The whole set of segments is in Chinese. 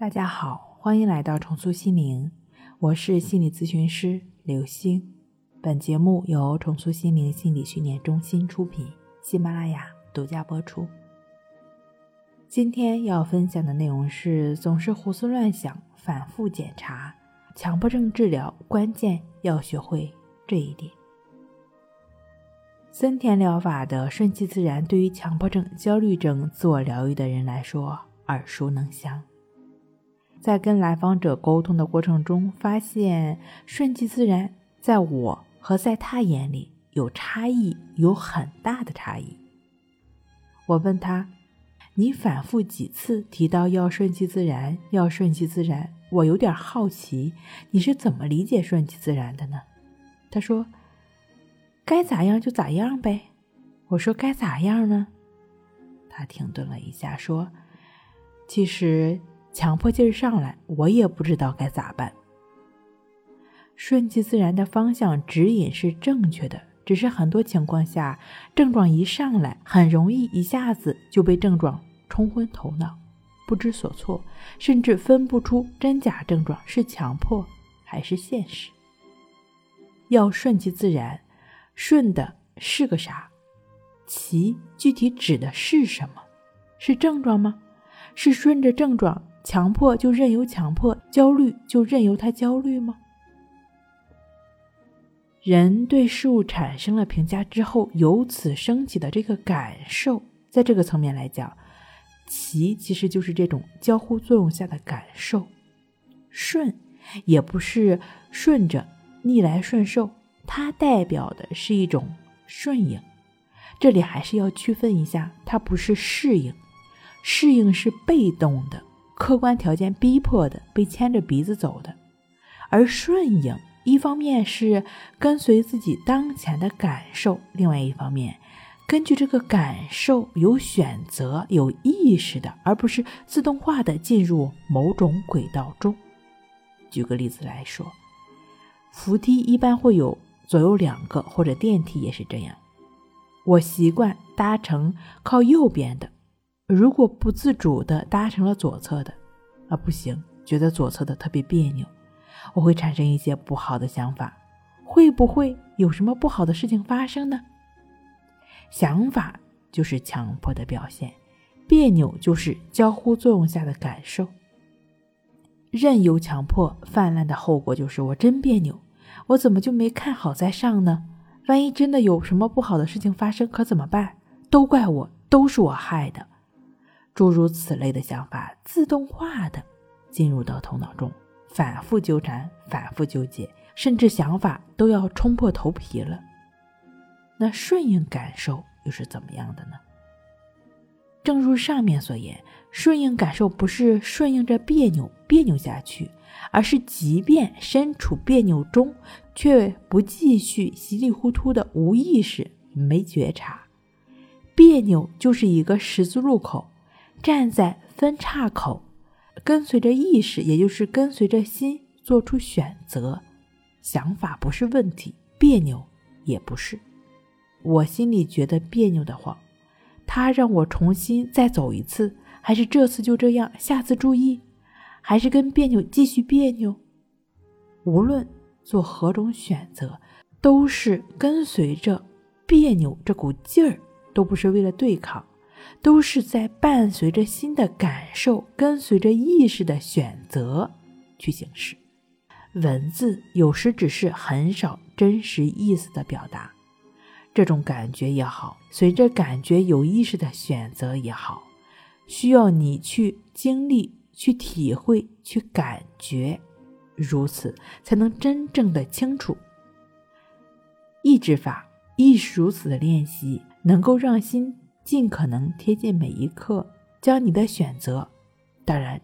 大家好，欢迎来到重塑心灵，我是心理咨询师刘星。本节目由重塑心灵心理训练中心出品，喜马拉雅独家播出。今天要分享的内容是：总是胡思乱想，反复检查，强迫症治疗关键要学会这一点。森田疗法的顺其自然，对于强迫症、焦虑症自我疗愈的人来说耳熟能详。在跟来访者沟通的过程中，发现顺其自然在我和在他眼里有差异，有很大的差异。我问他：“你反复几次提到要顺其自然，要顺其自然？我有点好奇，你是怎么理解顺其自然的呢？”他说：“该咋样就咋样呗。”我说：“该咋样呢？”他停顿了一下，说：“其实。”强迫劲儿上来，我也不知道该咋办。顺其自然的方向指引是正确的，只是很多情况下，症状一上来，很容易一下子就被症状冲昏头脑，不知所措，甚至分不出真假症状是强迫还是现实。要顺其自然，顺的是个啥？其具体指的是什么？是症状吗？是顺着症状？强迫就任由强迫，焦虑就任由他焦虑吗？人对事物产生了评价之后，由此升起的这个感受，在这个层面来讲，其其实就是这种交互作用下的感受。顺，也不是顺着逆来顺受，它代表的是一种顺应。这里还是要区分一下，它不是适应，适应是被动的。客观条件逼迫的，被牵着鼻子走的，而顺应，一方面是跟随自己当前的感受，另外一方面，根据这个感受有选择、有意识的，而不是自动化的进入某种轨道中。举个例子来说，扶梯一般会有左右两个，或者电梯也是这样。我习惯搭乘靠右边的。如果不自主的搭成了左侧的，啊不行，觉得左侧的特别别扭，我会产生一些不好的想法，会不会有什么不好的事情发生呢？想法就是强迫的表现，别扭就是交互作用下的感受。任由强迫泛滥的后果就是我真别扭，我怎么就没看好再上呢？万一真的有什么不好的事情发生，可怎么办？都怪我，都是我害的。诸如此类的想法，自动化的进入到头脑中，反复纠缠，反复纠结，甚至想法都要冲破头皮了。那顺应感受又是怎么样的呢？正如上面所言，顺应感受不是顺应着别扭别扭下去，而是即便身处别扭中，却不继续稀里糊涂的无意识没觉察。别扭就是一个十字路口。站在分岔口，跟随着意识，也就是跟随着心做出选择。想法不是问题，别扭也不是。我心里觉得别扭的慌，他让我重新再走一次，还是这次就这样，下次注意，还是跟别扭继续别扭？无论做何种选择，都是跟随着别扭这股劲儿，都不是为了对抗。都是在伴随着心的感受，跟随着意识的选择去行事。文字有时只是很少真实意思的表达，这种感觉也好，随着感觉有意识的选择也好，需要你去经历、去体会、去感觉，如此才能真正的清楚。意志法亦是如此的练习，能够让心。尽可能贴近每一刻，将你的选择，当然，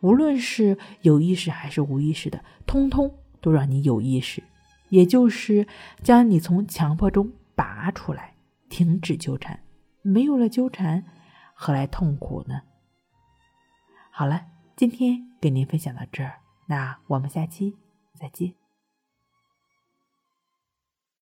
无论是有意识还是无意识的，通通都让你有意识，也就是将你从强迫中拔出来，停止纠缠。没有了纠缠，何来痛苦呢？好了，今天跟您分享到这儿，那我们下期再见。